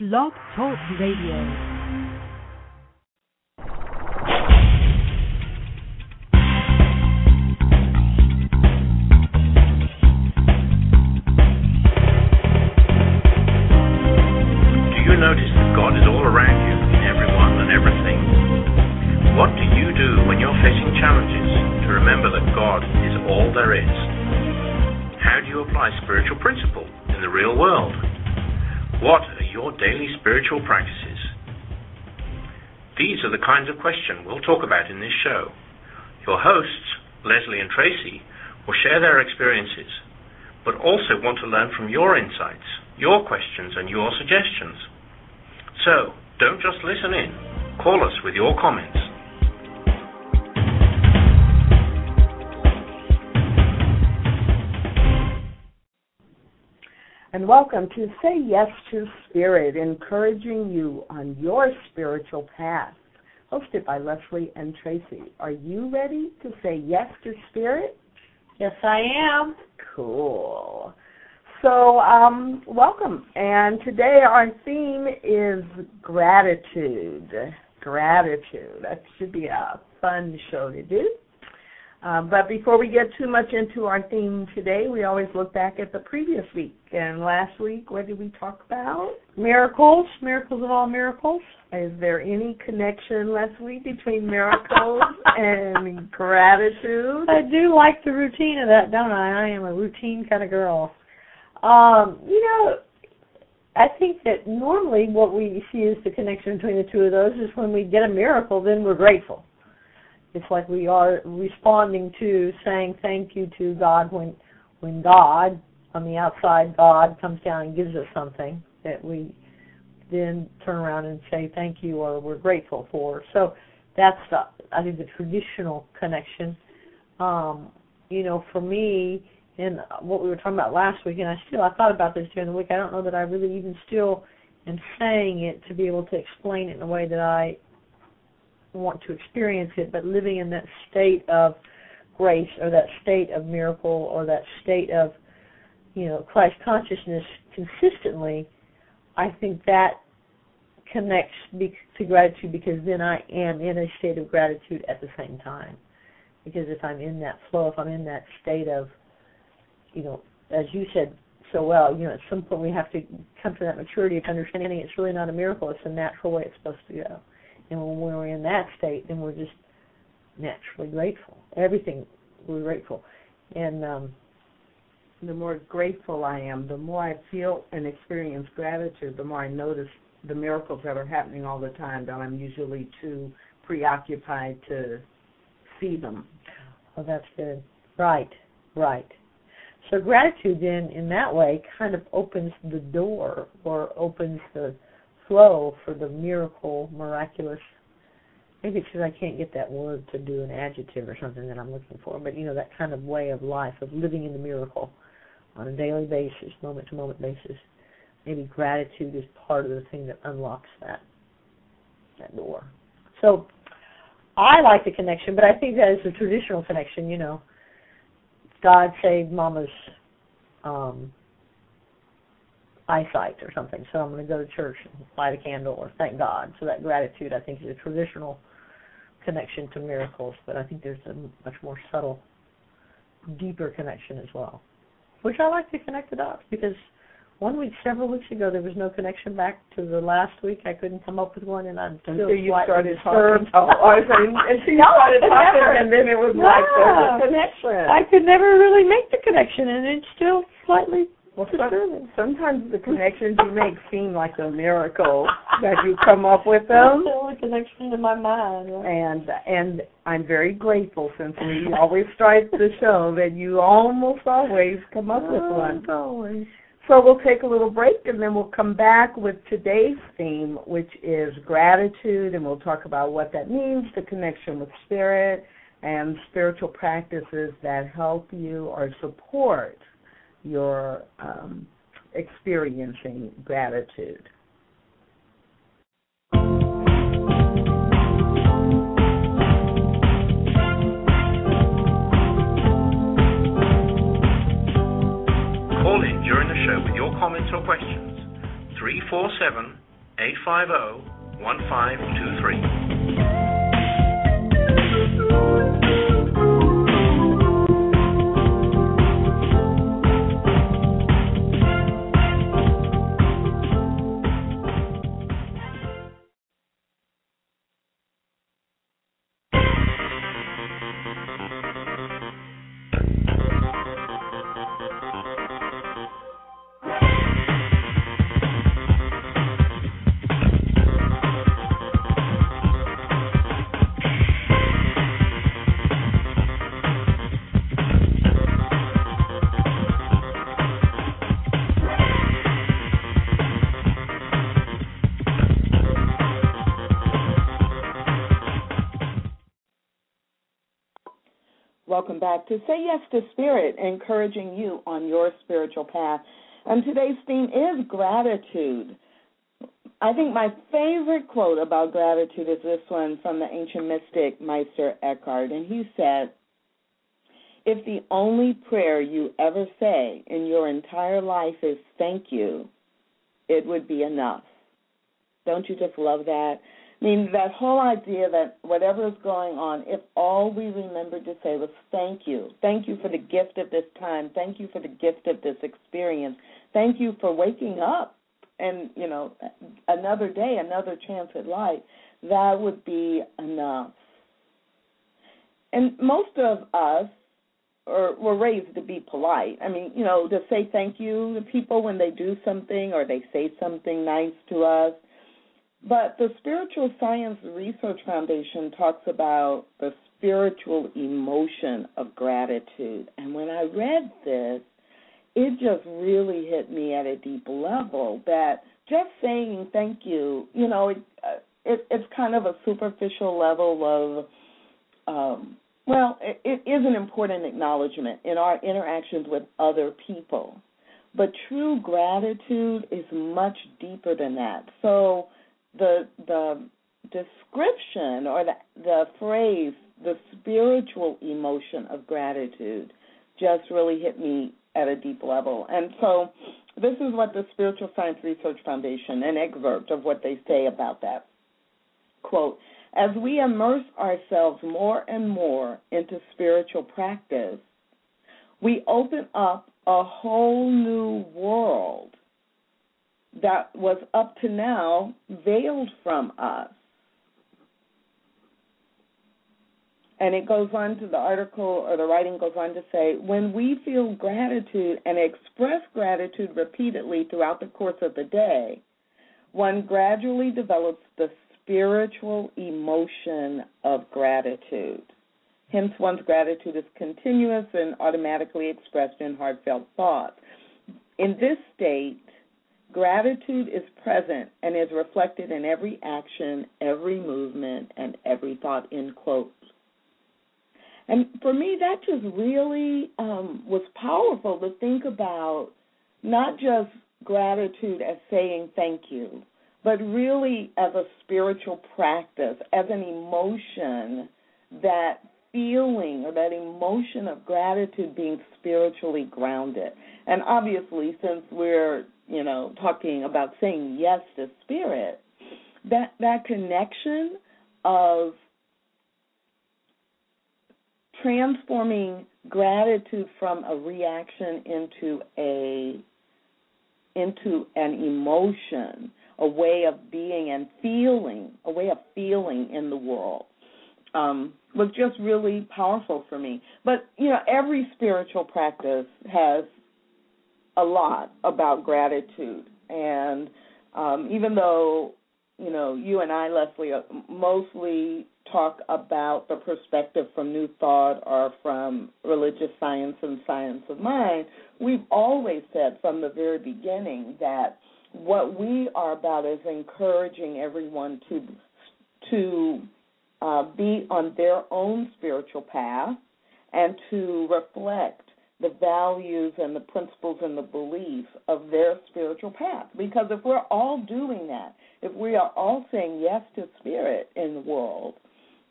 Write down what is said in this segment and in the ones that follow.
Blog Talk Radio. The kinds of questions we'll talk about in this show. Your hosts, Lesley and Tracy, will share their experiences, but also want to learn from your insights, your questions, and your suggestions. So, don't just listen in. Call us with your comments. And welcome to Say Yes to Spirit, encouraging you on your spiritual path. Hosted by Lesley and Tracy. Are you ready to say yes to Spirit? Yes, I am. Cool. So, um, welcome. And today our theme is gratitude. Gratitude. That should be a fun show to do. Um, but before we get too much into our theme today, we always look back at the previous week. And last week, what did we talk about? Miracles, miracles of all miracles. Is there any connection, Lesley, between miracles and gratitude? I do like the routine of that, don't I? I am a routine kind of girl. Um, you know, I think that normally what we see is the connection between the two of those is when we get a miracle, then we're grateful. It's like we are responding to saying thank you to God when when God on the outside God comes down and gives us something that we then turn around and say thank you or we're grateful for. So that's the, I think the traditional connection. Um, you know, for me and what we were talking about last week, and I still I thought about this during the week. I don't know that I really even still am saying it to be able to explain it in a way that I want to experience it, but living in that state of grace or that state of miracle or that state of, you know, Christ consciousness consistently, I think that connects to gratitude because then I am in a state of gratitude at the same time. Because if I'm in that flow, if I'm in that state of, you know, as you said so well, you know, at some point we have to come to that maturity of understanding it's really not a miracle, it's a natural way it's supposed to go. And when we're in that state, then we're just naturally grateful. Everything we're grateful. And um The more grateful I am, the more I feel and experience gratitude, the more I notice the miracles that are happening all the time that I'm usually too preoccupied to see them. oh that's good. Right, right. So gratitude then in that way kind of opens the door or opens the flow for the miracle, miraculous. Maybe it's because I can't get that word to do an adjective or something that I'm looking for, but you know that kind of way of life of living in the miracle on a daily basis, moment to moment basis. Maybe gratitude is part of the thing that unlocks that that door. So I like the connection, but I think that is a traditional connection. You know, God saved Mama's um, eyesight or something. So I'm going to go to church and light a candle or thank God. So that gratitude, I think, is a traditional connection to miracles, but I think there's a much more subtle, deeper connection as well, which I like to connect the dots because one week, several weeks ago, there was no connection back to the last week. I couldn't come up with one, and I'm still Until you started disturbed. talking. Oh, I was saying, and she No, started talking, never. and then it was No. Oh, like there's a connection. I could never really make the connection, and it's still slightly Well, some, sometimes the connections you make seem like a miracle that you come up with them. Still a connection in my mind. And and I'm very grateful since we always start to show that you almost always come up with one. Always. So we'll take a little break and then we'll come back with today's theme, which is gratitude, and we'll talk about what that means, the connection with spirit, and spiritual practices that help you or support your um, experiencing gratitude. Call in during the show with your comments or questions. 347 850 1523. Back to Say Yes to Spirit, encouraging you on your spiritual path. And today's theme is gratitude. I think my favorite quote about gratitude is this one from the ancient mystic Meister Eckhart. And he said, If the only prayer you ever say in your entire life is thank you, it would be enough. Don't you just love that? I mean, that whole idea that whatever is going on, if all we remembered to say was thank you, thank you for the gift of this time, thank you for the gift of this experience, thank you for waking up and, you know, another day, another chance at life, that would be enough. And most of us or were raised to be polite. I mean, you know, to say thank you to people when they do something or they say something nice to us but the Spiritual Science Research Foundation talks about the spiritual emotion of gratitude. And when I read this, it just really hit me at a deep level that just saying thank you, you know, it, uh, it, it's kind of a superficial level of, um, well, it, it is an important acknowledgement in our interactions with other people. But true gratitude is much deeper than that. So, the the description or the the phrase the spiritual emotion of gratitude just really hit me at a deep level. And so this is what the Spiritual Science Research Foundation, an excerpt of what they say about that. Quote, as we immerse ourselves more and more into spiritual practice, we open up a whole new world that was up to now veiled from us. And it goes on to the article or the writing goes on to say when we feel gratitude and express gratitude repeatedly throughout the course of the day, one gradually develops the spiritual emotion of gratitude. Hence, one's gratitude is continuous and automatically expressed in heartfelt thoughts. In this state, Gratitude is present and is reflected in every action, every movement, and every thought, end quote. And for me, that just really um, was powerful to think about not just gratitude as saying thank you, but really as a spiritual practice, as an emotion, that feeling or that emotion of gratitude being spiritually grounded. And obviously, since we're you know, talking about saying yes to spirit, that that connection of transforming gratitude from a reaction into a into an emotion, a way of being and feeling, a way of feeling in the world. Um, was just really powerful for me. But you know, every spiritual practice has a lot about gratitude, and um, even though you know you and I, Lesley, uh, mostly talk about the perspective from New Thought or from religious science and science of mind, we've always said from the very beginning that what we are about is encouraging everyone to to uh, be on their own spiritual path and to reflect the values and the principles and the beliefs of their spiritual path. Because if we're all doing that, if we are all saying yes to spirit in the world,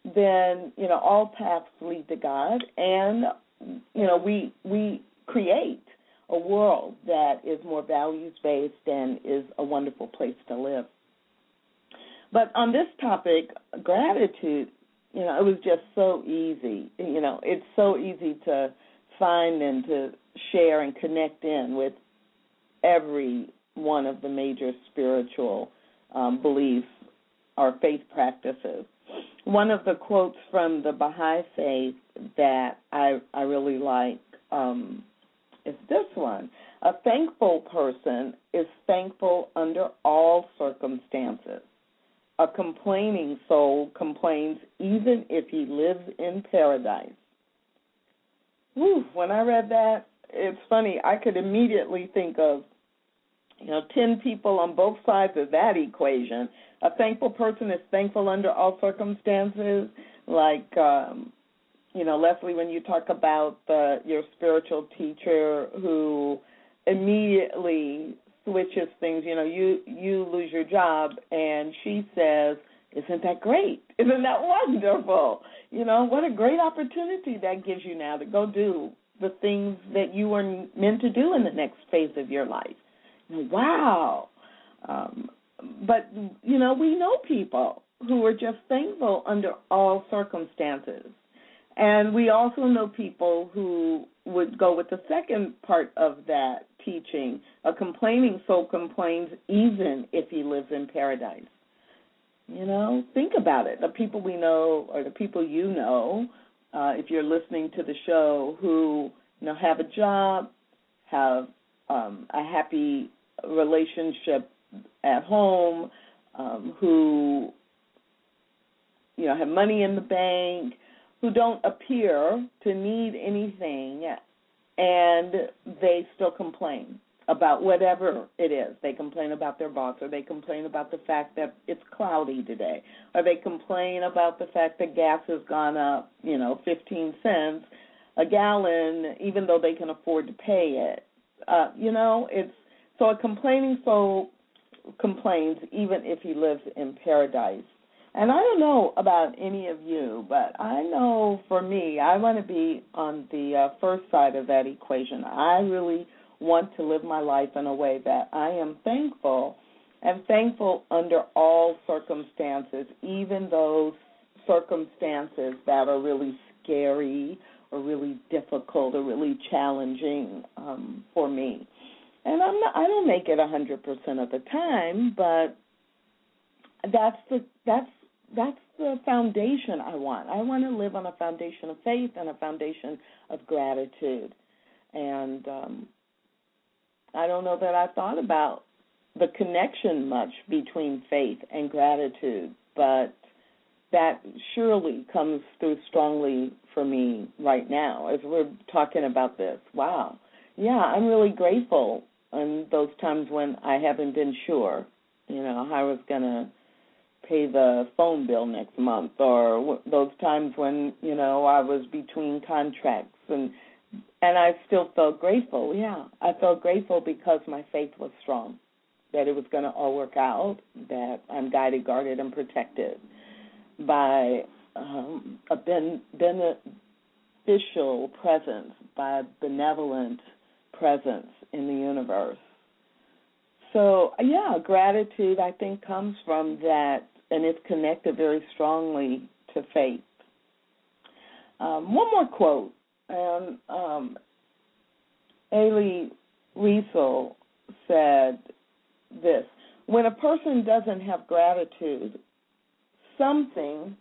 then you know all paths lead to God, and you know we we create a world that is more values based and is a wonderful place to live. But on this topic, gratitude, you know, it was just so easy. You know, it's so easy to find and to share and connect in with every one of the major spiritual um, beliefs or faith practices. One of the quotes from the Baha'i faith that I I really like um, is this one: A thankful person is thankful under all circumstances. A complaining soul complains even if he lives in paradise. Whew, when I read that, it's funny. I could immediately think of you know, 10 people on both sides of that equation. A thankful person is thankful under all circumstances, like, um, you know, Lesley, when you talk about the, your spiritual teacher who immediately switches things, you know, you you lose your job and she says, "Isn't that great? Isn't that wonderful? You know, what a great opportunity that gives you now to go do the things that you were meant to do in the next phase of your life." wow. Um, but you know, we know people who are just thankful under all circumstances. And we also know people who would go with the second part of that teaching. A complaining soul complains even if he lives in paradise. You know, think about it. The people we know or the people you know, uh, if you're listening to the show, who you know have a job, have um, a happy relationship at home, um, who you know have money in the bank, who don't appear to need anything, and they still complain about whatever it is. They complain about their boss, or they complain about the fact that it's cloudy today, or they complain about the fact that gas has gone up, you know, 15 cents a gallon, even though they can afford to pay it. Uh, you know, it's so a complaining soul complains even if he lives in paradise. And I don't know about any of you, but I know for me, I want to be on the uh, first side of that equation. I really want to live my life in a way that I am thankful and thankful under all circumstances, even those circumstances that are really scary or really difficult or really challenging um, for me and I'm not I don't make it a hundred percent of the time, but that's the that's that's the foundation I want. I want to live on a foundation of faith and a foundation of gratitude. And um I don't know that I thought about the connection much between faith and gratitude, but that surely comes through strongly for me right now as we're talking about this. Wow. Yeah, I'm really grateful and those times when I haven't been sure, you know, how I was going to pay the phone bill next month, or those times when you know I was between contracts, and and I still felt grateful. Yeah, I felt grateful because my faith was strong, that it was going to all work out, that I'm guided, guarded, and protected by um, a ben, beneficial presence, by a benevolent presence in the universe. So, yeah, gratitude, I think, comes from that, and it's connected very strongly to faith. Um, one more quote. And um, Elie Wiesel said this When a person doesn't have gratitude, something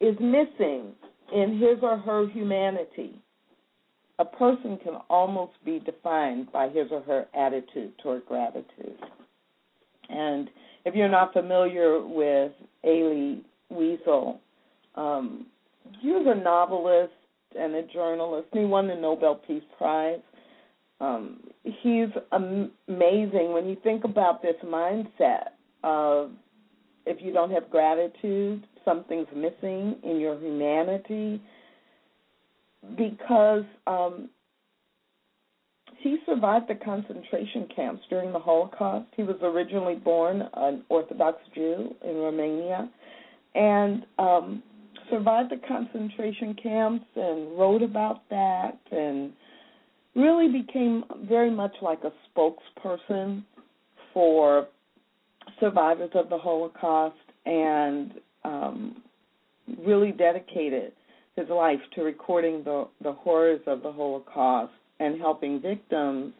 is missing in his or her humanity a person can almost be defined by his or her attitude toward gratitude. And if you're not familiar with Elie Wiesel, um, he was a novelist and a journalist, he won the Nobel Peace Prize. Um, he's amazing when you think about this mindset of if you don't have gratitude, something's missing in your humanity because um, he survived the concentration camps during the Holocaust. He was originally born an Orthodox Jew in Romania and um, survived the concentration camps and wrote about that and really became very much like a spokesperson for survivors of the Holocaust and um, really dedicated his life to recording the, the horrors of the Holocaust and helping victims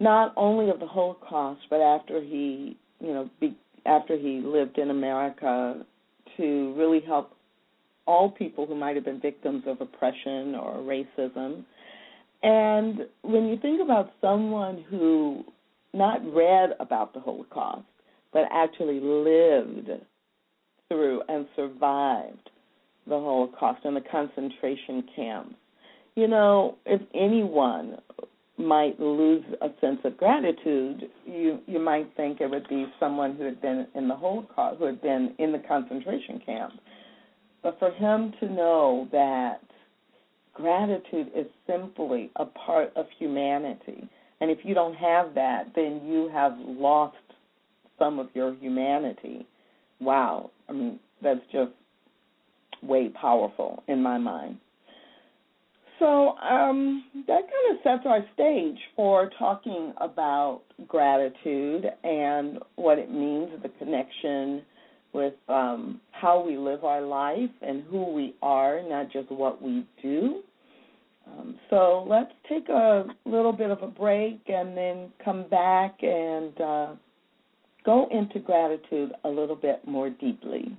not only of the Holocaust, but after he, you know, be, after he lived in America, to really help all people who might have been victims of oppression or racism. And when you think about someone who not read about the Holocaust, but actually lived through and survived the Holocaust and the concentration camps, you know, if anyone might lose a sense of gratitude, you you might think it would be someone who had been in the Holocaust, who had been in the concentration camp. But for him to know that gratitude is simply a part of humanity, and if you don't have that, then you have lost some of your humanity. Wow, I mean that's just way powerful in my mind. So um, that kind of sets our stage for talking about gratitude and what it means, the connection with um, how we live our life and who we are, not just what we do. Um, so let's take a little bit of a break and then come back and uh, go into gratitude a little bit more deeply.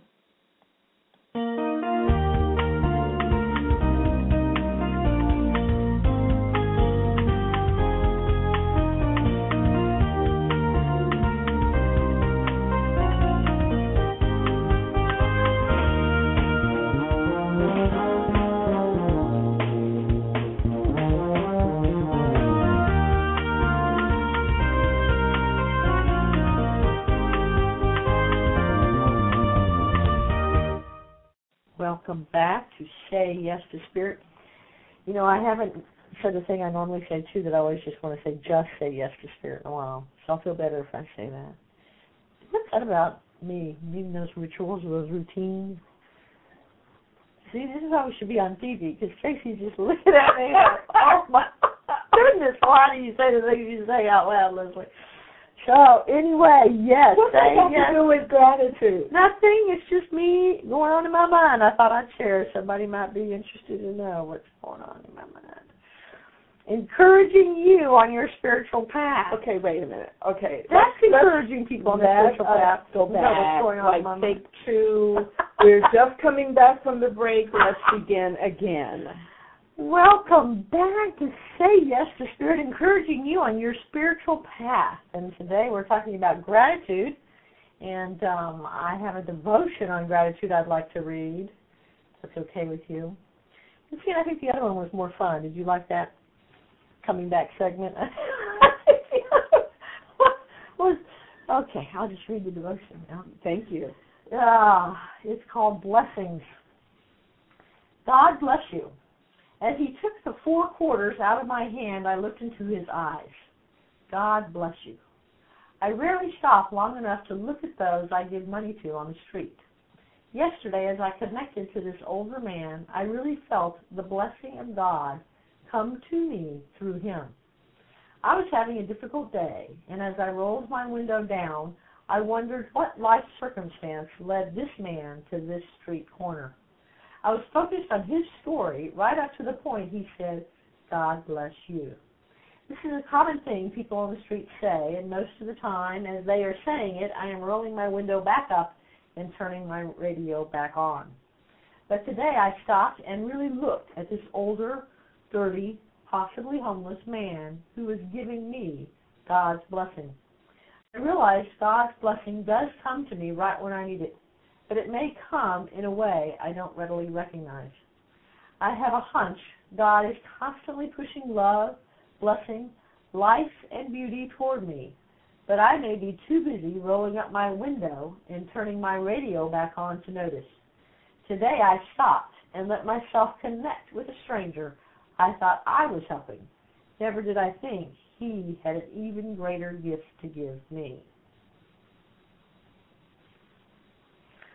Spirit. You know, I haven't said the thing I normally say too that I always just want to say just say yes to spirit in a while. So I'll feel better if I say that. What's that about me? Needing those rituals or those routines? See, this is how we should be on TV because Tracy's just looking at me oh my goodness, why do you say the things you say out loud, Lesley? So anyway, yes. What's that got yes. to do with gratitude? Nothing. It's just me going on in my mind. I thought I'd share. Somebody might be interested to know what's going on in my mind. Encouraging you on your spiritual path. Okay, wait a minute. Okay, That's encouraging people on the spiritual path. go know back, what's going on like in my mind. take two. We're just coming back from the break. Let's begin again. Welcome back to Say Yes to Spirit, encouraging you on your spiritual path. And today we're talking about gratitude. And um, I have a devotion on gratitude I'd like to read. If that's okay with you. And see, I think the other one was more fun. Did you like that coming back segment? was okay. I'll just read the devotion now. Thank you. Ah, it's called Blessings. God bless you. As he took the four quarters out of my hand, I looked into his eyes. God bless you. I rarely stop long enough to look at those I give money to on the street. Yesterday, as I connected to this older man, I really felt the blessing of God come to me through him. I was having a difficult day, and as I rolled my window down, I wondered what life circumstance led this man to this street corner. I was focused on his story right up to the point he said, God bless you. This is a common thing people on the street say, and most of the time, as they are saying it, I am rolling my window back up and turning my radio back on. But today I stopped and really looked at this older, dirty, possibly homeless man who was giving me God's blessing. I realized God's blessing does come to me right when I need it but it may come in a way I don't readily recognize. I have a hunch God is constantly pushing love, blessing, life, and beauty toward me, but I may be too busy rolling up my window and turning my radio back on to notice. Today I stopped and let myself connect with a stranger I thought I was helping. Never did I think he had an even greater gift to give me.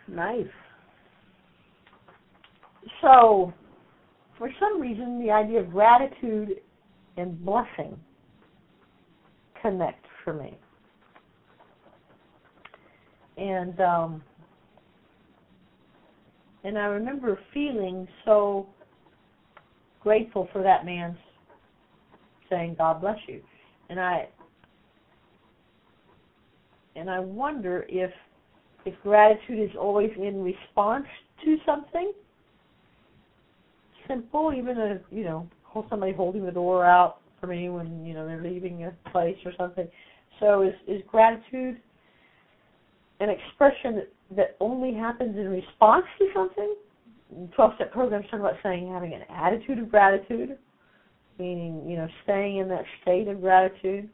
Nice. So, for some reason, the idea of gratitude and blessing connect for me. And um, and I remember feeling so grateful for that man saying, God bless you. And I and I wonder if if gratitude is always in response to something simple, even a you know, somebody holding the door out for me when you know they're leaving a place or something. So is is gratitude an expression that, only happens in response to something? Twelve step programs talk about saying having an attitude of gratitude, meaning you know staying in that state of gratitude.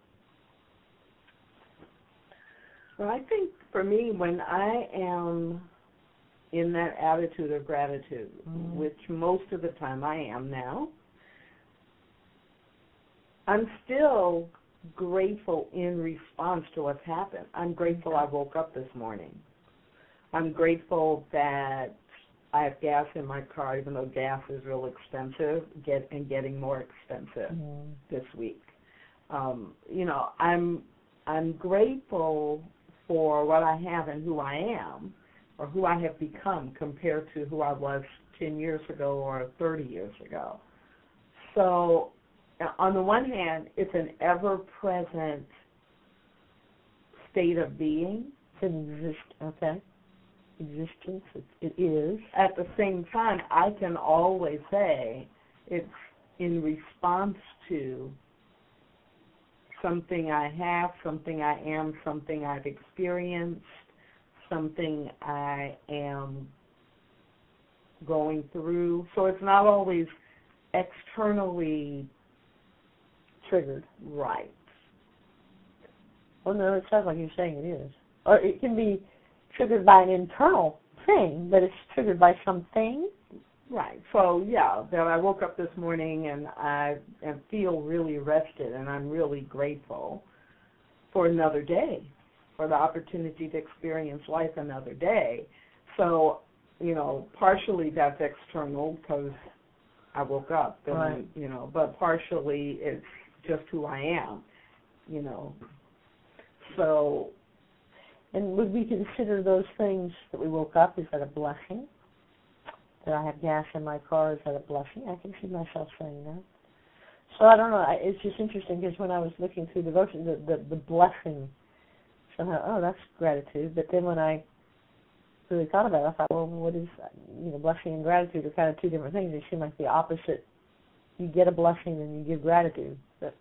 Well, I think for me, when I am in that attitude of gratitude, mm-hmm. which most of the time I am now, I'm still grateful in response to what's happened. I'm grateful I woke up this morning. I'm grateful that I have gas in my car, even though gas is real expensive, get and getting more expensive mm-hmm. this week. Um, you know, I'm I'm grateful for what I have and who I am, or who I have become compared to who I was ten years ago or thirty years ago. So uh, on the one hand, it's an ever-present state of being. It's an exist. Okay. Existence. It, it is. At the same time, I can always say it's in response to something I have, something I am, something I've experienced, something I am going through. So it's not always externally triggered. Right. Well, no, it sounds like you're saying it is. Or it can be triggered by an internal thing, but it's triggered by something. Right. So yeah, that I woke up this morning and I and feel really rested, and I'm really grateful for another day, for the opportunity to experience life another day. So, you know, partially that's external because I woke up, and, right. you know, but partially it's just who I am, you know. So, and would we consider those things that we woke up is that a blessing? That I have gas in my car is that a blessing? I can see myself saying that. So I don't know. It's just interesting because when I was looking through devotion, the the, the blessing somehow, oh, that's gratitude. But then when I really thought about it, I thought, well, what is you know, blessing and gratitude are kind of two different things. They seem like the opposite. You get a blessing and you give gratitude but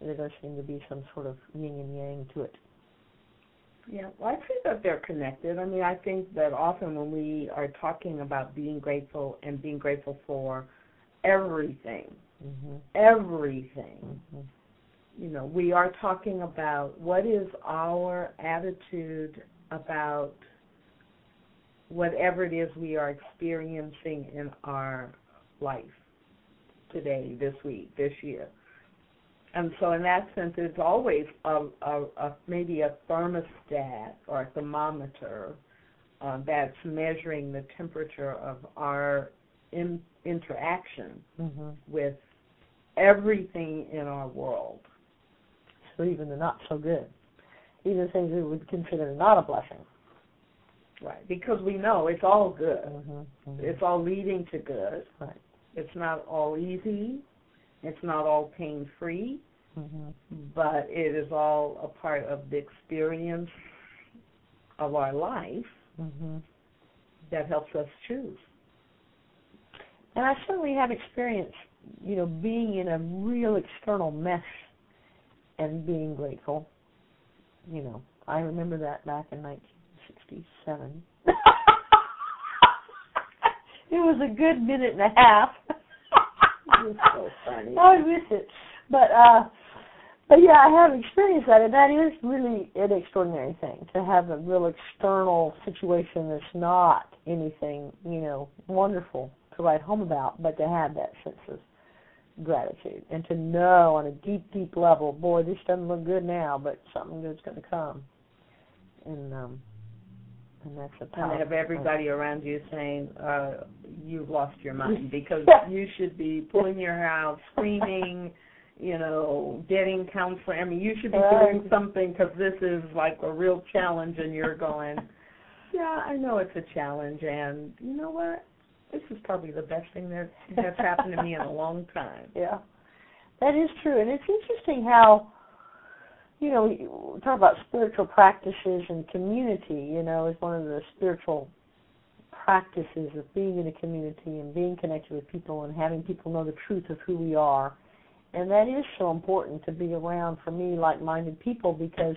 there does seem to be some sort of yin and yang to it. Yeah, well, I think that they're connected. I mean, I think that often when we are talking about being grateful and being grateful for everything, mm-hmm. everything, mm-hmm. you know, we are talking about what is our attitude about whatever it is we are experiencing in our life today, this week, this year and so in that sense, it's always a, a, a maybe a thermostat or a thermometer uh, that's measuring the temperature of our in, interaction mm-hmm. with everything in our world. So even the not so good, even things we would consider not a blessing. Right, because we know it's all good. Mm-hmm. Mm-hmm. It's all leading to good. Right. It's not all easy. It's not all pain free, mm-hmm. but it is all a part of the experience of our life mm-hmm. that helps us choose. And I certainly have experience, you know, being in a real external mess and being grateful. You know, I remember that back in 1967. it was a good minute and a half. So funny. I miss it. But uh but yeah, I have experienced that and that is really an extraordinary thing to have a real external situation that's not anything, you know, wonderful to write home about, but to have that sense of gratitude and to know on a deep, deep level, boy, this doesn't look good now, but something good's gonna come. And um and that's a and have everybody around you saying uh you've lost your mind because you should be pulling your hair out screaming you know getting counseling i mean you should be right. doing something because this is like a real challenge and you're going Yeah, I know it's a challenge, and you know what? This is probably the best thing that that's happened to me in a long time. Yeah, that is true, and it's interesting how you know we talk about spiritual practices and community. You know, is one of the spiritual practices of being in a community and being connected with people and having people know the truth of who we are. And that is so important to be around for me like-minded people because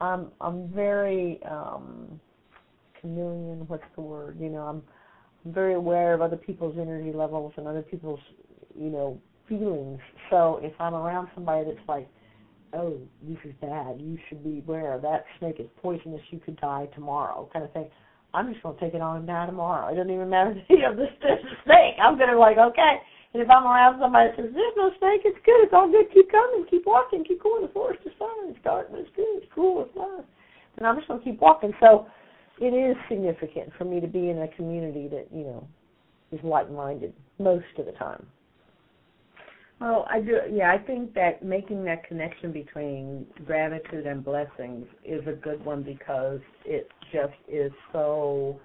I'm I'm very um chameleon, what's the word? You know, I'm I'm very aware of other people's energy levels and other people's, you know, feelings. So if I'm around somebody that's like, Oh, this is bad, you should be aware that snake is poisonous, you could die tomorrow kind of thing I'm just going to take it on down tomorrow. It doesn't even matter if you know this a snake. I'm going to like okay. And if I'm around somebody that says there's no snake, it's good. It's all good. Keep coming. Keep walking. Keep going. The forest is fine. It's dark, but it's good. It's cool. It's nice. And I'm just going to keep walking. So it is significant for me to be in a community that you know is like-minded most of the time. Well, I do. Yeah, I think that making that connection between gratitude and blessings is a good one because it just is so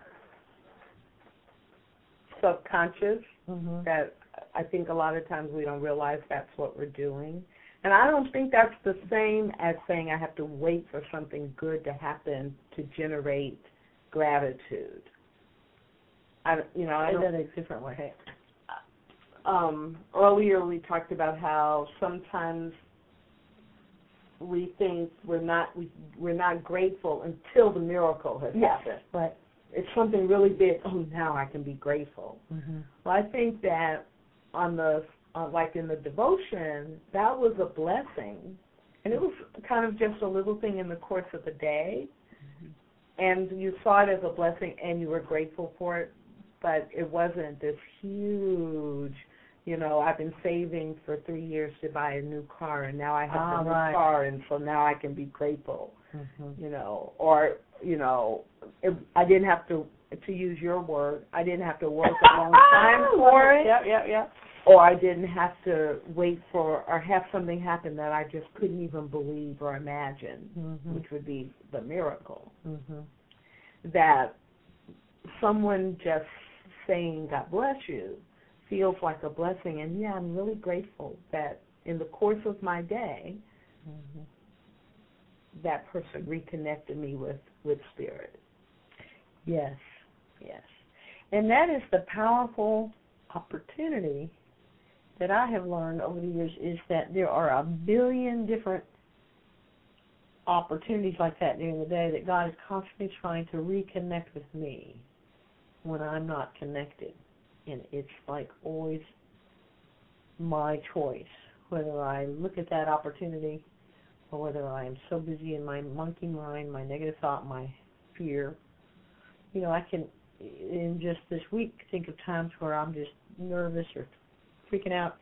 subconscious mm-hmm. that I think a lot of times we don't realize that's what we're doing. And I don't think that's the same as saying I have to wait for something good to happen to generate gratitude. I, you know, I don't. That a different way um, earlier we talked about how sometimes we think we're not we, we're not grateful until the miracle has yes, happened. Right. It's something really big. Oh, now I can be grateful. Mm-hmm. Well, I think that on the uh, like in the devotion, that was a blessing, and it was kind of just a little thing in the course of the day, mm-hmm. and you saw it as a blessing, and you were grateful for it, but it wasn't this huge you know, I've been saving for three years to buy a new car, and now I have ah, a new right. car, and so now I can be grateful. Mm-hmm. You know, or you know, it, I didn't have to to use your word. I didn't have to work a long time for it. Yep, yep, yep. Or I didn't have to wait for or have something happen that I just couldn't even believe or imagine, mm-hmm. which would be the miracle. Mm-hmm. That someone just saying God bless you feels like a blessing. And yeah, I'm really grateful that in the course of my day, mm-hmm. that person reconnected me with with spirit. Yes, yes, and that is the powerful opportunity that I have learned over the years is that there are a billion different opportunities like that during the day that God is constantly trying to reconnect with me when I'm not connected and it's like always my choice whether I look at that opportunity or whether I am so busy in my monkey mind, my negative thought, my fear. You know, I can in just this week think of times where I'm just nervous or freaking out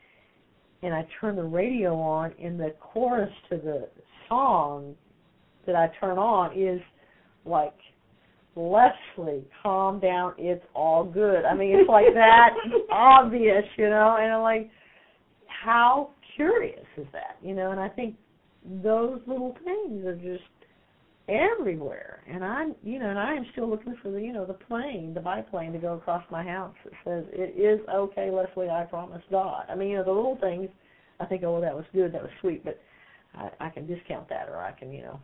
and I turn the radio on and the chorus to the song that I turn on is like Lesley, calm down. It's all good. I mean, it's like that obvious, you know. And I'm like, how curious is that, you know? And I think those little things are just everywhere. And I'm, you know, and I am still looking for the, you know, the plane, the biplane to go across my house that says it is okay, Lesley. I promise God. I mean, you know, the little things. I think, oh, that was good, that was sweet, but I, I can discount that, or I can, you know.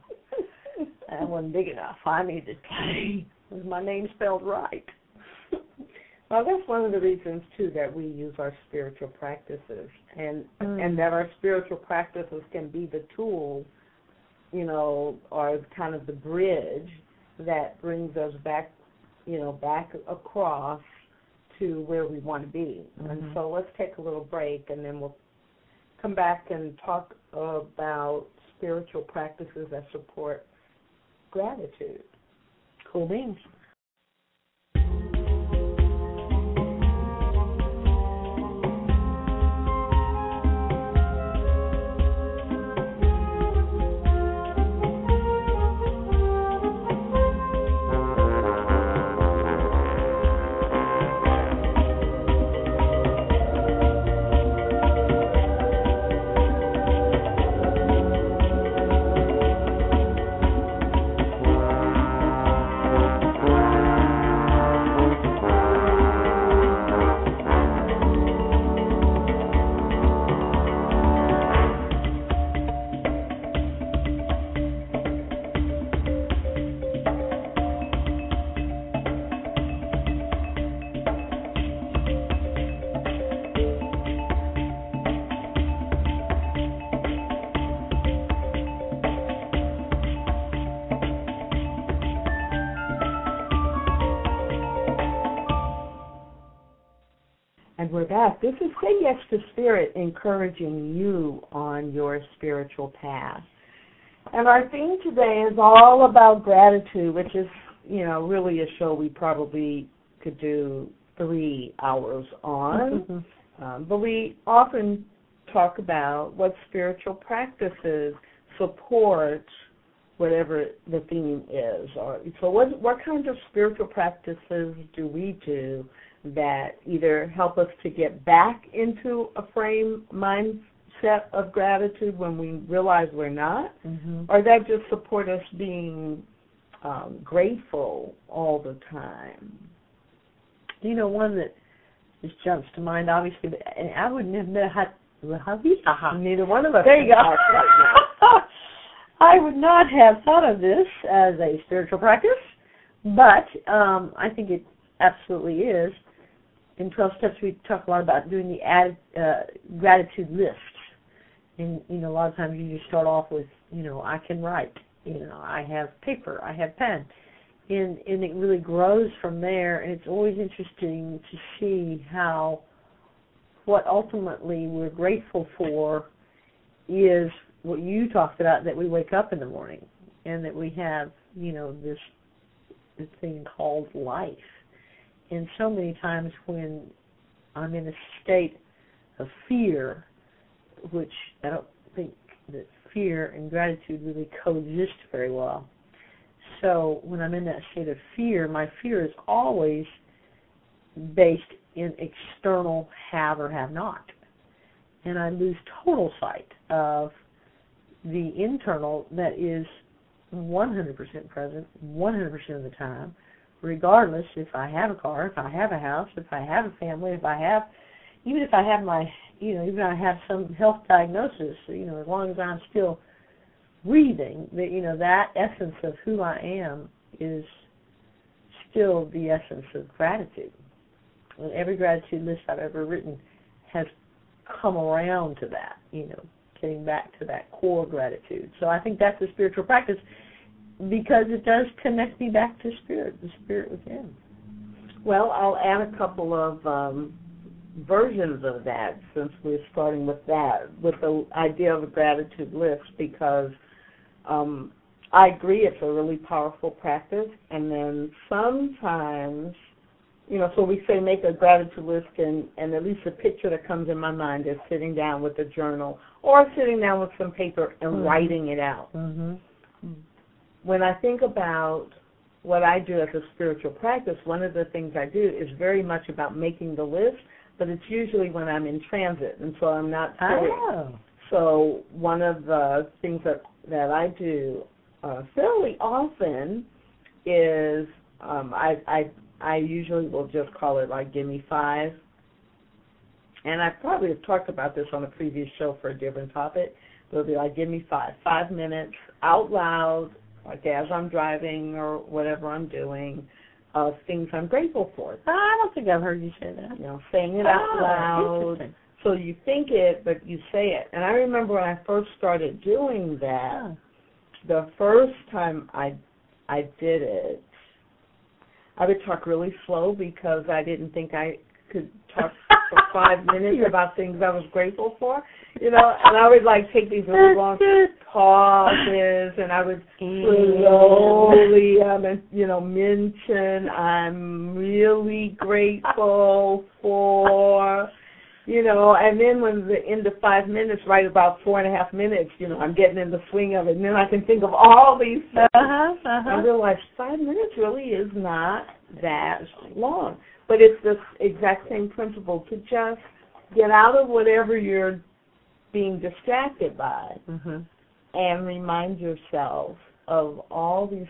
That wasn't big enough. I need to play with my name spelled right. well, that's one of the reasons too that we use our spiritual practices, and mm. and that our spiritual practices can be the tool, you know, or kind of the bridge that brings us back, you know, back across to where we want to be. Mm-hmm. And so let's take a little break, and then we'll come back and talk about spiritual practices that support gratitude. Cool beans. Encouraging you on your spiritual path. And our theme today is all about gratitude, which is, you know, really a show we probably could do three hours on. Mm-hmm. Um, but we often talk about what spiritual practices support whatever the theme is. Or so, what what kinds of spiritual practices do we do that either help us to get back into a frame mindset of gratitude when we realize we're not, Mm-hmm. or that just support us being um, grateful all the time? You know, one that just jumps to mind, obviously, but- and I wouldn't have met how Neither one of us. There you go. right. I would not have thought of this as a spiritual practice, but um, I think it absolutely is. In 12 Steps, we talk a lot about doing the add, uh, gratitude list. And, you know, a lot of times you just start off with, you know, I can write. You know, I have paper, I have pen. And, and it really grows from there. And it's always interesting to see how what ultimately we're grateful for is what you talked about that we wake up in the morning and that we have you know this thing called life and so many times when i'm in a state of fear which i don't think that fear and gratitude really coexist very well. So when i'm in that state of fear my fear is always based in external have or have not. And i lose total sight of the internal that is 100% present 100% of the time, regardless if I have a car, if I have a house, if I have a family, if I have, even if I have my, you know, even if I have some health diagnosis, you know, as long as I'm still breathing, that you know that essence of who I am is still the essence of gratitude. And every gratitude list I've ever written has come around to that, you know, getting back to that core gratitude. So I think that's a spiritual practice because it does connect me back to spirit, the spirit within. Well, I'll add a couple of um, versions of that since we're starting with that, with the idea of a gratitude list, because um, I agree it's a really powerful practice. And then sometimes, you know, so we say make a gratitude list, and, and at least the picture that comes in my mind is sitting down with a journal or sitting down with some paper and Mhm. writing it out Mm-hmm. When I think about what I do as a spiritual practice, one of the things I do is very much about making the list, but it's usually when I'm in transit, and so I'm not sitting. Oh. So one of the things that that I do uh, fairly often is um, I I I usually will just call it like give me five, and I probably have talked about this on a previous show for a different topic. But It'll be like give me five five minutes out loud, like as I'm driving or whatever I'm doing, of things I'm grateful for. I don't think I've heard you say that. You know, saying it out Ah, loud. So you think it, but you say it. And I remember when I first started doing that, Ah. the first time I I did it, I would talk really slow because I didn't think I could talk for five minutes about things I was grateful for. You know, and I would like take these really long pauses, and I would slowly, um, and, you know, mention I'm really grateful for you know, and then when the end of five minutes, right about four and a half minutes, you know, I'm getting in the swing of it, and then I can think of all these things. Uh-huh, I uh-huh. realize five minutes really is not that long, but it's the exact same principle to just get out of whatever you're being distracted by Mm-hmm. and remind yourself of all these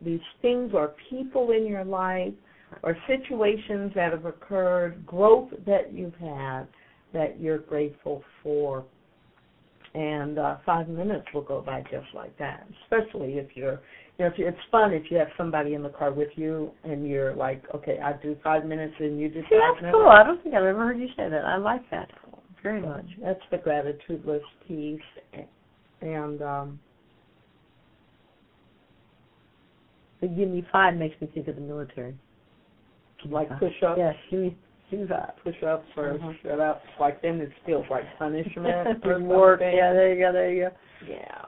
these things or people in your life or situations that have occurred, growth that you've had that you're grateful for. And uh, five minutes will go by just like that, especially if you're, you know, if you, it's fun if you have somebody in the car with you and you're like, okay, I do five minutes and you do See, five that's minutes. cool. I don't think I've ever heard you say that. I like that very much. That's the gratitude list piece, and um, The give me five makes me think of the military. like push ups. Yes, give me do that. push-ups or Uh-huh. sit-ups. Like then it feels like punishment or Reward. Yeah, there you go. There you go. Yeah.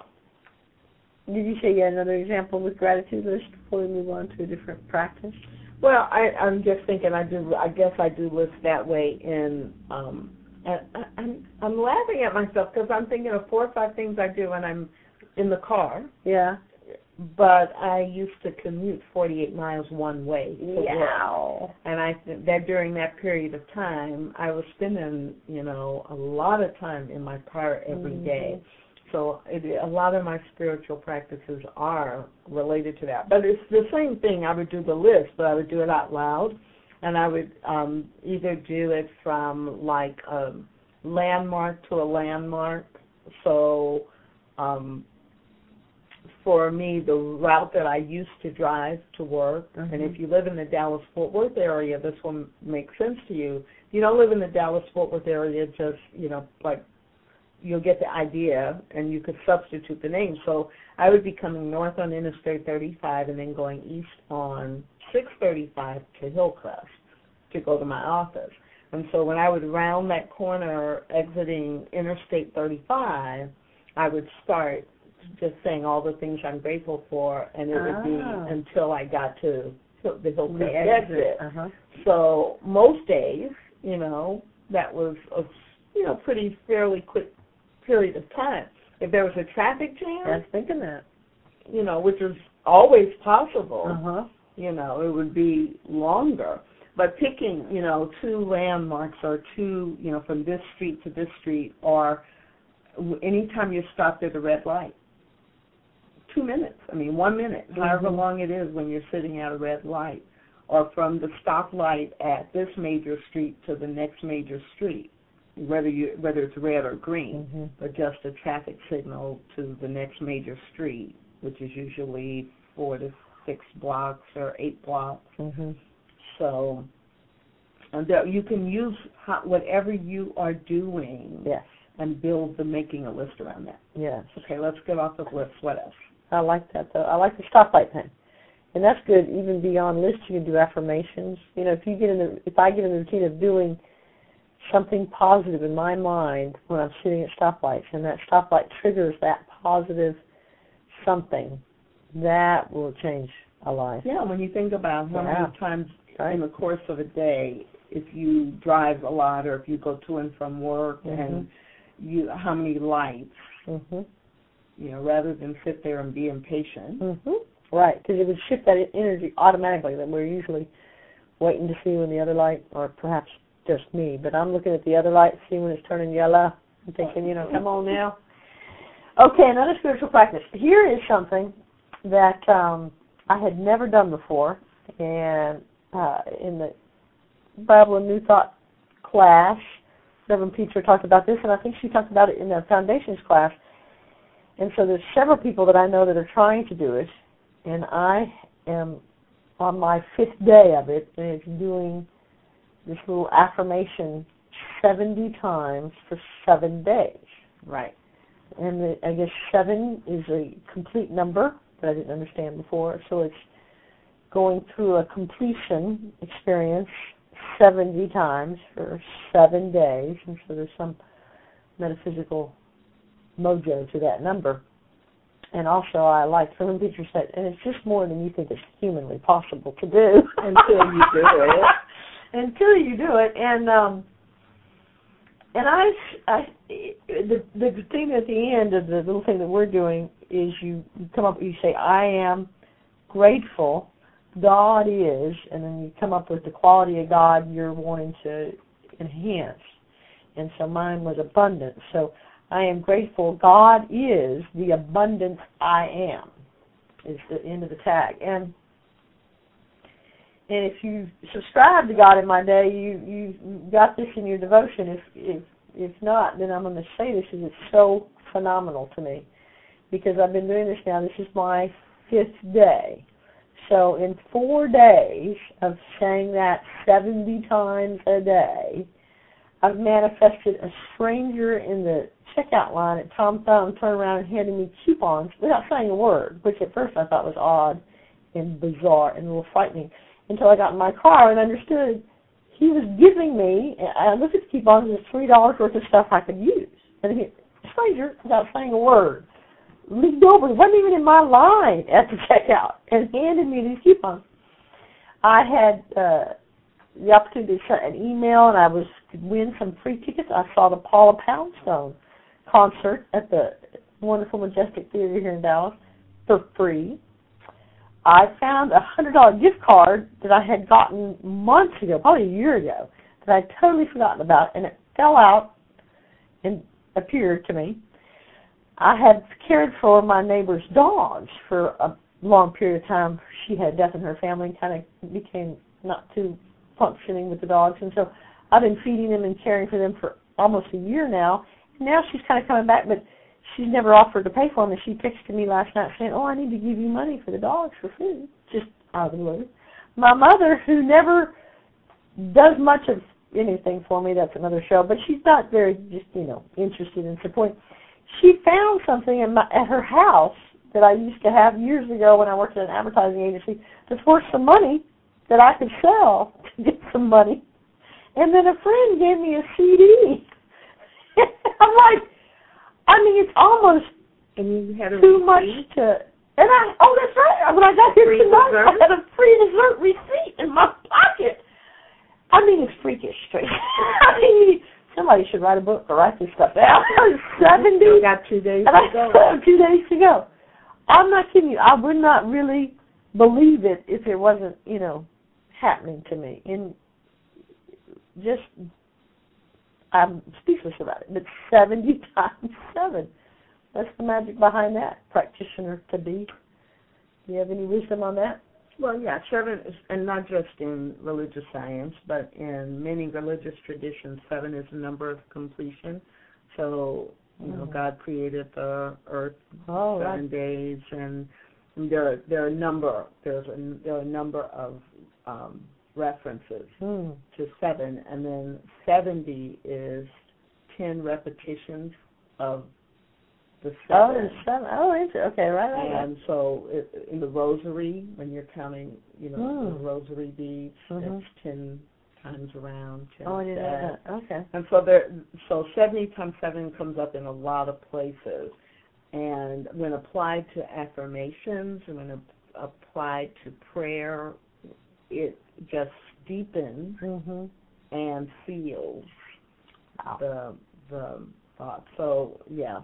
Did you say you had another example with gratitude list before we move on to a different practice? Well, I, I'm just thinking. I do. I guess I do list that way in. Um, and I, I'm I'm laughing at myself because I'm thinking of four or five things I do when I'm in the car. Yeah. But I used to commute 48 miles one way to work. And I think that during that period of time, I was spending, you know, a lot of time in my car every Mhm. day. So it, a lot of my spiritual practices are related to that. But it's the same thing. I would do the list, but I would do it out loud, and I would um, either do it from like a landmark to a landmark. So um, for me, the route that I used to drive to work, and Mhm. if you live in the Dallas Fort Worth area, this will make sense to you. If you don't live in the Dallas Fort Worth area, just you know, like you'll get the idea, and you could substitute the name. So I would be coming north on Interstate 35, and then going east on 635 to Hillcrest to go to my office. And so when I would round that corner, exiting Interstate 35, I would start just saying all the things I'm grateful for, and it would be Ah. until I got to the Hillcrest The exit. Uh-huh. So most days, you know, that was a you know pretty fairly quick period of time. If there was a traffic jam, I was thinking that. you know, which is always possible, Uh-huh. You know, it would be longer. But picking, you know, two landmarks or two, you know, from this street to this street, or anytime you stopped at a red light, two minutes. I mean, one minute, however Mhm. long it is when you're sitting at a red light, or from the stoplight at this major street to the next major street, whether you whether it's red or green Mhm. or just a traffic signal to the next major street, which is usually four to six blocks or eight blocks. Mhm. So, and that you can use how, whatever you are doing Yes. and build the making a list around that. Yes. Okay, let's get off the list. What else? I like that though. I like the stoplight thing. And that's good even beyond lists you can do affirmations. You know, if you get in the if I get in the routine of doing something positive in my mind when I'm sitting at stoplights and that stoplight triggers that positive something, that will change a life. Yeah, when you think about how Yeah. many times Right. in the course of a day, if you drive a lot or if you go to and from work, and you how many lights, Mhm. you know, rather than sit there and be impatient. Mhm. Right, because it would shift that energy automatically that we're usually waiting to see when the other light, or perhaps just me, but I'm looking at the other light, see when it's turning yellow, and thinking, you know, come on now. Okay, another spiritual practice. Here is something that um, I had never done before, and uh, in the Bible and New Thought class, Reverend Peter talked about this, and I think she talked about it in the Foundations class. And so there's several people that I know that are trying to do it, and I am on my fifth day of it, and it's doing this little affirmation 70 times for seven days. Right. And the, I guess seven is a complete number that I didn't understand before, so it's going through a completion experience 70 times for seven days, and so there's some metaphysical mojo to that number. And also, I like Herman Beecher said, and it's just more than you think it's humanly possible to do Until you do it. until you do it. And um, and I, I, the the thing at the end of the little thing that we're doing is you, you come up, you say, I am grateful. God is, and then you come up with the quality of God you're wanting to enhance. And so mine was abundance. So I am grateful. God is the abundance I am. Is the end of the tag. And and if you subscribe to God in my day, you you got this in your devotion. If if if not, then I'm going to say this is it's so phenomenal to me because I've been doing this now. This is my fifth day. So in four days of saying that 70 times a day, I've manifested a stranger in the checkout line at Tom Thumb turn around and handing me coupons without saying a word, which at first I thought was odd and bizarre and a little frightening until I got in my car and understood he was giving me, at the coupons, there's three dollars worth of stuff I could use. And he, stranger, without saying a word, leaned over, wasn't even in my line at the checkout, and handed me these coupons. I had uh the opportunity to send an email, and I was could win some free tickets. I saw the Paula Poundstone concert at the wonderful Majestic Theater here in Dallas for free. I found a hundred dollar gift card that I had gotten months ago, probably a year ago, that I'd totally forgotten about, and it fell out and appeared to me. I had cared for my neighbor's dogs for a long period of time. She had death in her family and kind of became not too functioning with the dogs, and so I've been feeding them and caring for them for almost a year now. Now she's kind of coming back, but she's never offered to pay for them. And she texted me last night saying, "Oh, I need to give you money for the dogs for food." Just out of the blue. My mother, who never does much of anything for me, that's another show, but she's not very just you know interested in supporting. She found something in my, at her house that I used to have years ago when I worked at an advertising agency that's worth some money that I could sell to get some money. And then a friend gave me a CD. I'm like, I mean, it's almost And you had a too much to. And I, oh, that's right. When I got here Free tonight, I had a free dessert receipt in my pocket. I mean, it's freakish, I mean, somebody should write a book or write this stuff down. Seventy, Still got two days and to go. still have two days to go. I'm not kidding you. I would not really believe it if it wasn't, you know, happening to me. And just, I'm speechless about it. But 70 times 7. That's the magic behind that, practitioner to be. Do you have any wisdom on that? Well, yeah, seven, is, and not just in religious science, but in many religious traditions, seven is the number of completion. So, you know, Mhm. God created the earth Oh, seven right. days, and there there are a number there's a there are a number of um, references Hmm. to seven, and then seventy is ten repetitions of the seven. Oh, seven. there's seven. Oh, is it? Okay, right, right. And so it, in the rosary, when you're counting, you know, the Hmm. rosary beads, Mhm. it's ten times around, ten Oh, I didn't know that. Okay. And so there, so seventy times seven comes up in a lot of places, and when applied to affirmations and when applied to prayer, it just deepens hmm and seals Wow. the the thought. So yeah,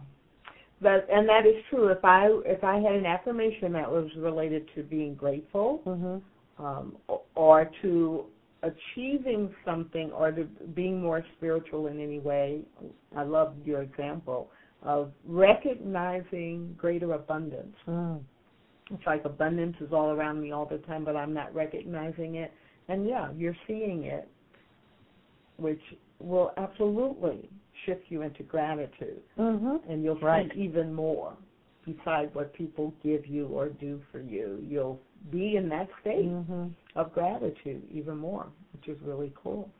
but and that is true. If I if I had an affirmation that was related to being grateful, hmm um, or, or to achieving something, or to being more spiritual in any way, I love your example of recognizing greater abundance. Mm. It's like abundance is all around me all the time, but I'm not recognizing it. And yeah, you're seeing it, which will absolutely shift you into gratitude, hmm and you'll Right. see even more beside what people give you or do for you. You'll be in that state hmm of gratitude even more, which is really cool.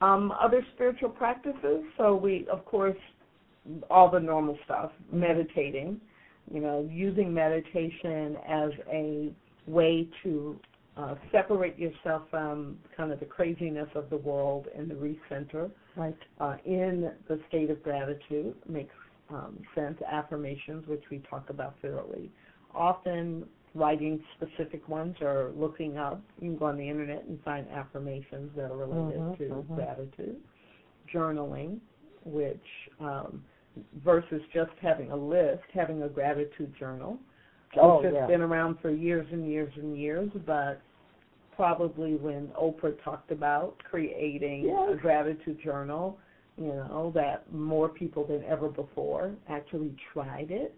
Um, other spiritual practices. So we, of course, all the normal stuff, meditating. You know, using meditation as a way to uh, separate yourself from kind of the craziness of the world and to recenter Right. uh, in the state of gratitude makes um, sense. Affirmations, which we talk about thoroughly, often writing specific ones or looking up. You can go on the internet and find affirmations that are related Mhm, to mhm. gratitude. Journaling, which um, versus just having a list, having a gratitude journal. Oh, has yeah. been around for years and years and years, but probably when Oprah talked about creating Yes. a gratitude journal, you know, that more people than ever before actually tried it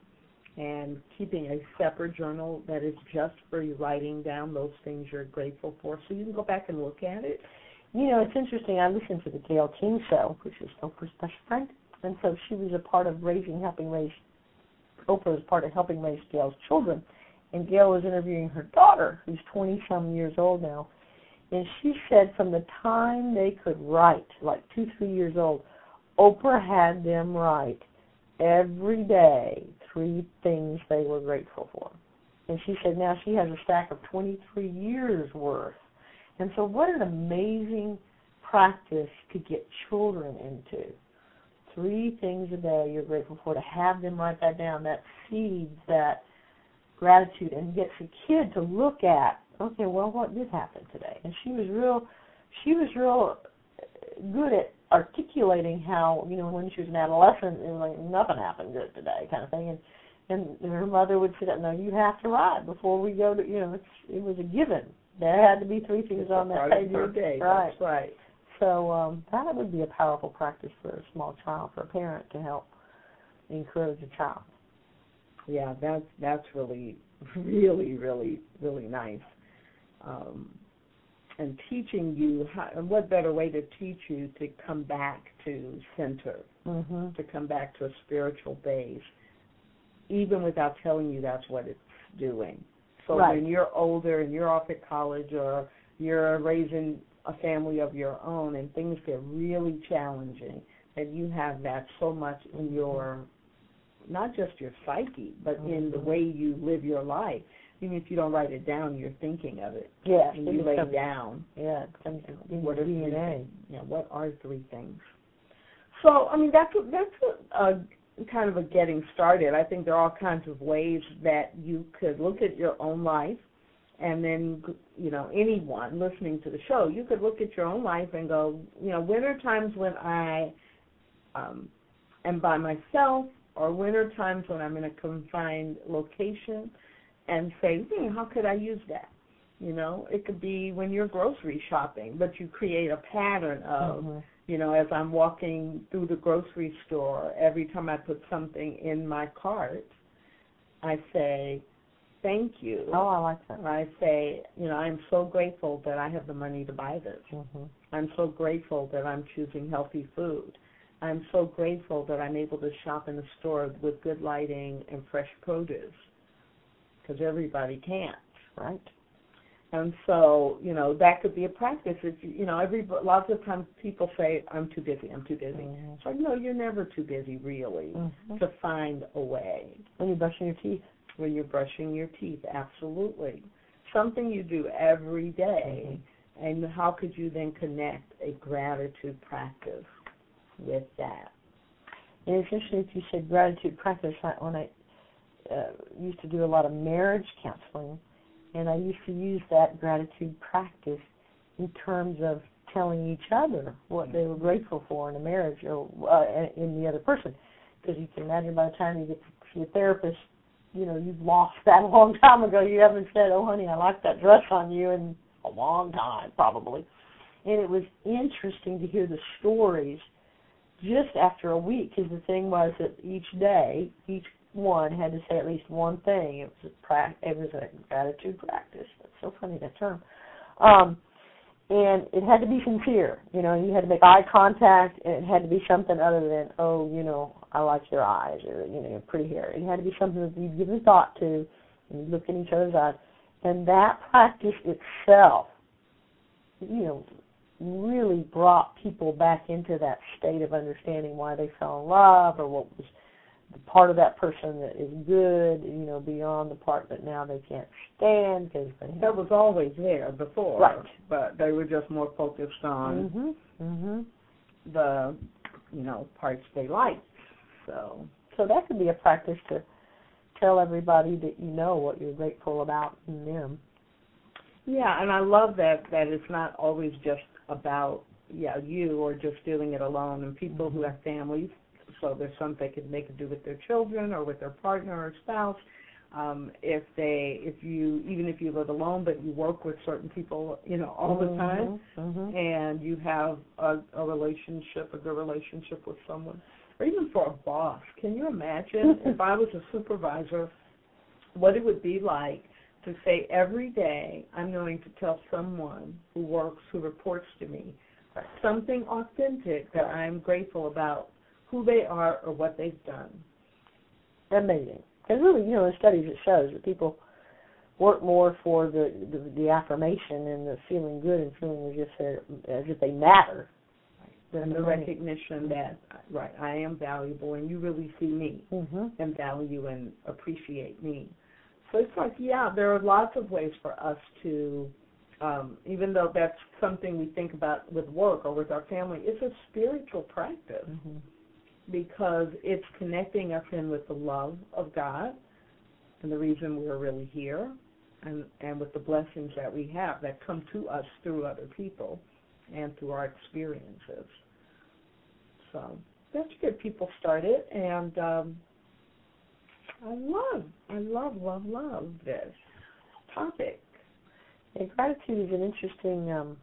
and keeping a separate journal that is just for you writing down those things you're grateful for so you can go back and look at it. You know, it's interesting. I listened to the Gayle King show, which is Oprah's best friend, and so she was a part of raising, helping raise. Oprah was part of helping raise Gayle's children, and Gayle was interviewing her daughter, who's twenty some years old now, and she said from the time they could write, like two, three years old, Oprah had them write every day three things they were grateful for. And she said now she has a stack of 23 years worth And so, what an amazing practice to get children into. Three things a day you're grateful for, to have them write that down, that feeds that gratitude, and gets the kid to look at, okay, well, what did happen today? And she was real, she was real good at articulating how, you know, when she was an adolescent, it was like nothing happened good today, kind of thing. And and her mother would say, "No, you have to write before we go to." You know, it's, it was a given. There had to be three things on that page. of day. Right. That's right. So um, that would be a powerful practice for a small child, for a parent to help encourage a child. Yeah, that's that's really, really, really, really nice. Um, and teaching you how, and what better way to teach you to come back to center, Mm-hmm. to come back to a spiritual base, even without telling you that's what it's doing. So Right. when you're older and you're off at college or you're raising a family of your own and things get really challenging, that you have that so much in your not just your psyche, but in the Mhm. way you live your life. Even if you don't write it down, you're thinking of it. Yeah. And you lay down Yeah, it becomes in what are three DNA. things? Yeah, what are three things? So, I mean, that's a, that's a, a kind of a getting started. I think there are all kinds of ways that you could look at your own life, and then you know anyone listening to the show, you could look at your own life and go, you know, are times when I um, am by myself, or are times when I'm in a confined location, and say, hmm, how could I use that? You know, it could be when you're grocery shopping, but you create a pattern of, Mhm. you know, as I'm walking through the grocery store, every time I put something in my cart, I say, thank you. Oh, I like that. I say, you know, I'm so grateful that I have the money to buy this. Mm-hmm. I'm so grateful that I'm choosing healthy food. I'm so grateful that I'm able to shop in a store with good lighting and fresh produce because everybody can't. Right. And so, you know, that could be a practice. If you, know, every lots of times people say, "I'm too busy. I'm too busy." Mhm. It's like, no, you're never too busy, really, Mhm. to find a way When you're brushing your teeth. When you're brushing your teeth. Absolutely, something you do every day. And how could you then connect a gratitude practice with that? And interesting that you said gratitude practice. When I uh, used to do a lot of marriage counseling, and I used to use that gratitude practice in terms of telling each other what they were grateful for in a marriage or uh, in the other person. Because you can imagine by the time you get to your therapist, you know you've lost that a long time ago. You haven't said, "Oh, honey, I like that dress on you," in a long time, probably. And it was interesting to hear the stories just after a week because the thing was that each day each one had to say at least one thing it was a pra- it was a gratitude practice that's so funny that term um and it had to be sincere you know you had to make eye contact and it had to be something other than oh you know i like your eyes or you know your pretty hair it had to be something that you'd given thought to and you look in each other's eyes. And that practice itself you know really brought people back into that state of understanding why they fell in love or what was the part of that person that is good, you know, beyond the part that now they can't stand because they That was always there before, Right. but they were just more focused on Mhm. Mhm. the, you know, parts they liked. So, So that could be a practice to tell everybody that you know what you're grateful about in them. yeah, and I love that that it's not always just about yeah you or just doing it alone. And people who have families, so there's something they could they do with their children or with their partner or spouse. Um, if they, if you, even if you live alone, but you work with certain people, you know, all the time, Mhm. and you have a, a relationship, a good relationship with someone, or even for a boss. Can you imagine if I was a supervisor, what it would be like to say every day I'm going to tell someone who works, who reports to me, something authentic that I'm grateful about who they are or what they've done. Amazing. Because really, you know, in studies it shows that people work more for the, the the affirmation and the feeling good and feeling as if they as if they matter. And the recognition that, right, I am valuable and you really see me. Mm-hmm. and value and appreciate me. So it's like, yeah, there are lots of ways for us to um, even though that's something we think about with work or with our family, it's a spiritual practice Mm-hmm. Because it's connecting us in with the love of God and the reason we're really here, and and with the blessings that we have that come to us through other people and through our experiences. So that's good. People started, and um, I love, I love, love, love this topic. And gratitude is an interesting, um,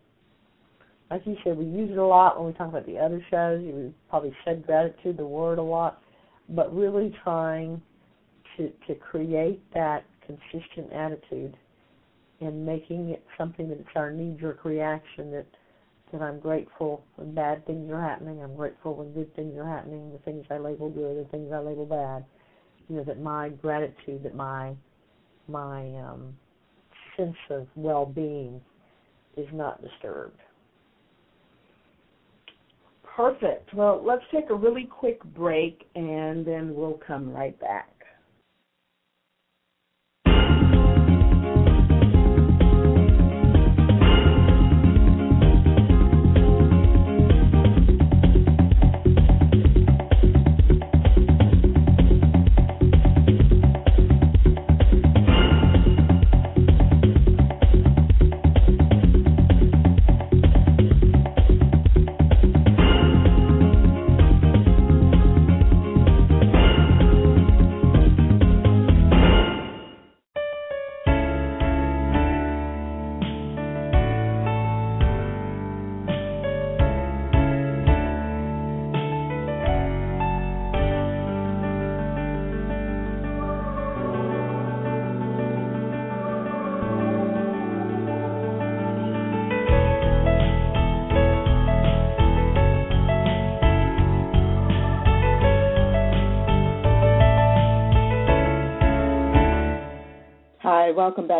like you said, we use it a lot when we talk about the other shows. We probably said gratitude, the word, a lot, but really trying to to create that consistent attitude and making it something that it's our knee jerk reaction that that I'm grateful when bad things are happening, I'm grateful when good things are happening, the things I label good, the things I label bad. You know, that my gratitude, that my my um sense of well being is not disturbed. Perfect. Well, let's take a really quick break, and then we'll come right back.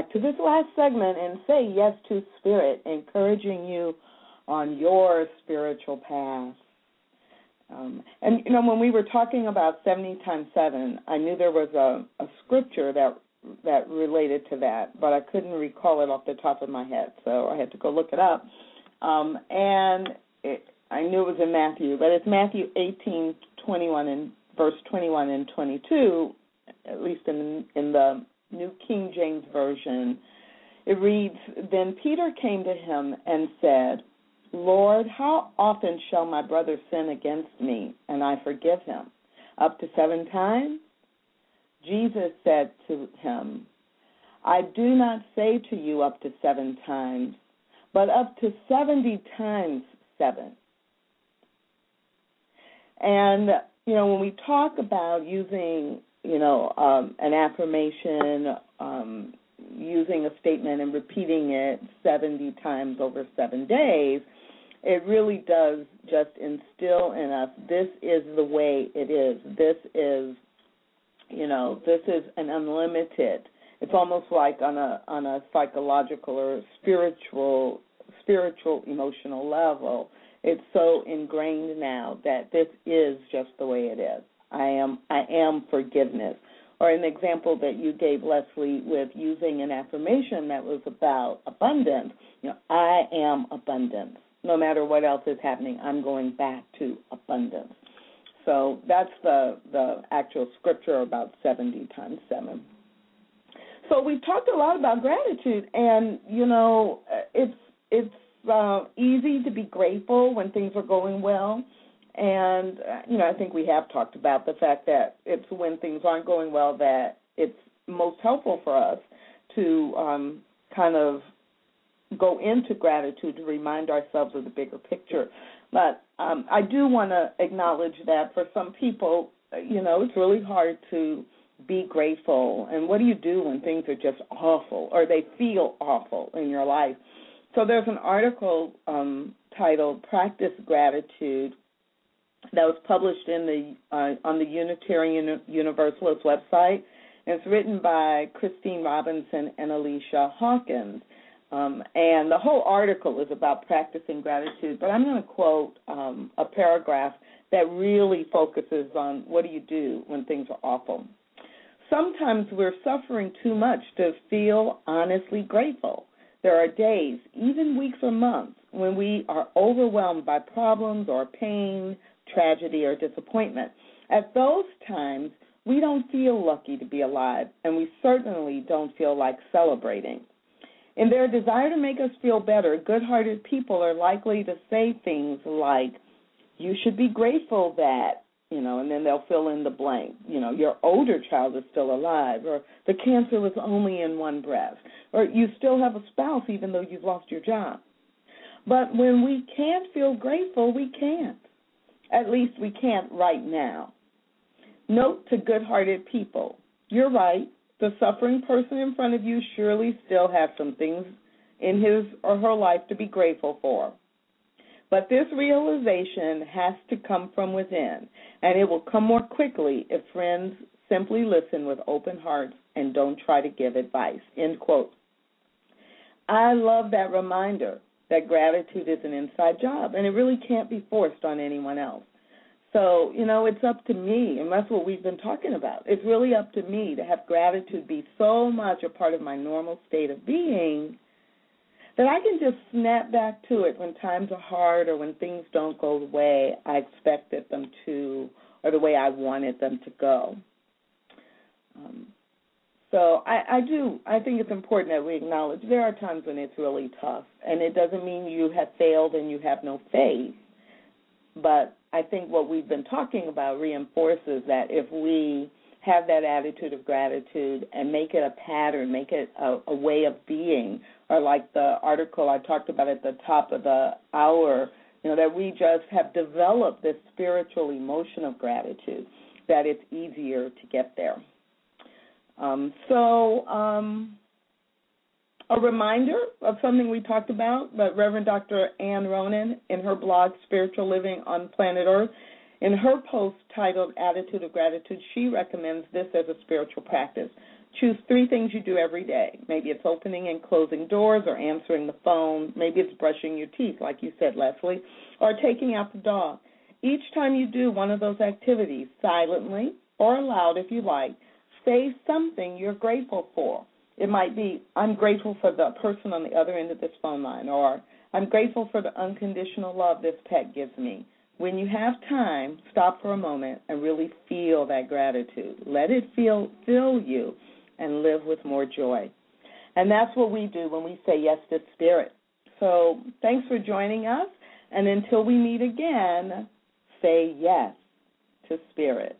Back to this last segment and say yes to spirit, encouraging you on your spiritual path. Um, and you know, when we were talking about seventy times seven, I knew there was a, a scripture that that related to that, but I couldn't recall it off the top of my head, so I had to go look it up. Um, and it, I knew it was in Matthew, but it's Matthew eighteen twenty one and verse twenty one and twenty two, at least in in the New King James Version, it reads Then Peter came to him and said, Lord, how often shall my brother sin against me and I forgive him? Up to seven times? Jesus said to him, I do not say to you up to seven times, but up to seventy times seven. And, you know, when we talk about using you know, um, an affirmation, um, using a statement and repeating it 70 times over seven days, it really does just instill in us this is the way it is. This is, you know, this is an unlimited. It's almost like on a on a psychological or spiritual spiritual emotional level. It's so ingrained now that this is just the way it is. I am I am forgiveness. Or an example that you gave Lesley with using an affirmation that was about abundance. You know, I am abundance. No matter what else is happening, I'm going back to abundance. So that's the the actual scripture about 70 times 7. So we've talked a lot about gratitude and you know, it's it's uh, easy to be grateful when things are going well and, uh, you know, I think we have talked about the fact that it's when things aren't going well that it's most helpful for us to um, kind of go into gratitude to remind ourselves of the bigger picture. But um, I do want to acknowledge that for some people, uh, you know, it's really hard to be grateful. And what do you do when things are just awful or they feel awful in your life? So there's an article um, titled Practice Gratitude that was published in the uh, on the Unitarian Universalist website. It's written by Christine Robinson and Alicia Hawkins. Um, and the whole article is about practicing gratitude, but I'm going to quote um, a paragraph that really focuses on what do you do when things are awful. Sometimes we're suffering too much to feel honestly grateful. There are days, even weeks or months, when we are overwhelmed by problems or pain, tragedy, or disappointment. At those times, we don't feel lucky to be alive, and we certainly don't feel like celebrating. In their desire to make us feel better, good hearted people are likely to say things like, You should be grateful that, you know, and then they'll fill in the blank. You know, your older child is still alive, or the cancer was only in one breast, or you still have a spouse even though you've lost your job. But when we can't feel grateful, we can't. At least we can't right now. Note to good hearted people you're right. The suffering person in front of you surely still has some things in his or her life to be grateful for. But this realization has to come from within, and it will come more quickly if friends simply listen with open hearts and don't try to give advice. End quote. I love that reminder that gratitude is an inside job, and it really can't be forced on anyone else. So, you know, it's up to me, and that's what we've been talking about. It's really up to me to have gratitude be so much a part of my normal state of being that I can just snap back to it when times are hard or when things don't go the way I expected them to or the way I wanted them to go. Um, so I, I do. I think it's important that we acknowledge there are times when it's really tough, and it doesn't mean you have failed and you have no faith. But I think what we've been talking about reinforces that if we have that attitude of gratitude and make it a pattern, make it a, a way of being, or like the article I talked about at the top of the hour, you know, that we just have developed this spiritual emotion of gratitude, that it's easier to get there. Um, so, um, a reminder of something we talked about, but Reverend Dr. Ann Ronan in her blog, Spiritual Living on Planet Earth, in her post titled Attitude of Gratitude, she recommends this as a spiritual practice. Choose three things you do every day. Maybe it's opening and closing doors or answering the phone. Maybe it's brushing your teeth, like you said, Lesley, or taking out the dog. Each time you do one of those activities, silently or aloud if you like, say something you're grateful for. It might be, I'm grateful for the person on the other end of this phone line, or I'm grateful for the unconditional love this pet gives me. When you have time, stop for a moment and really feel that gratitude. Let it feel fill you and live with more joy. And that's what we do when we say yes to spirit. So thanks for joining us. And until we meet again, say yes to spirit.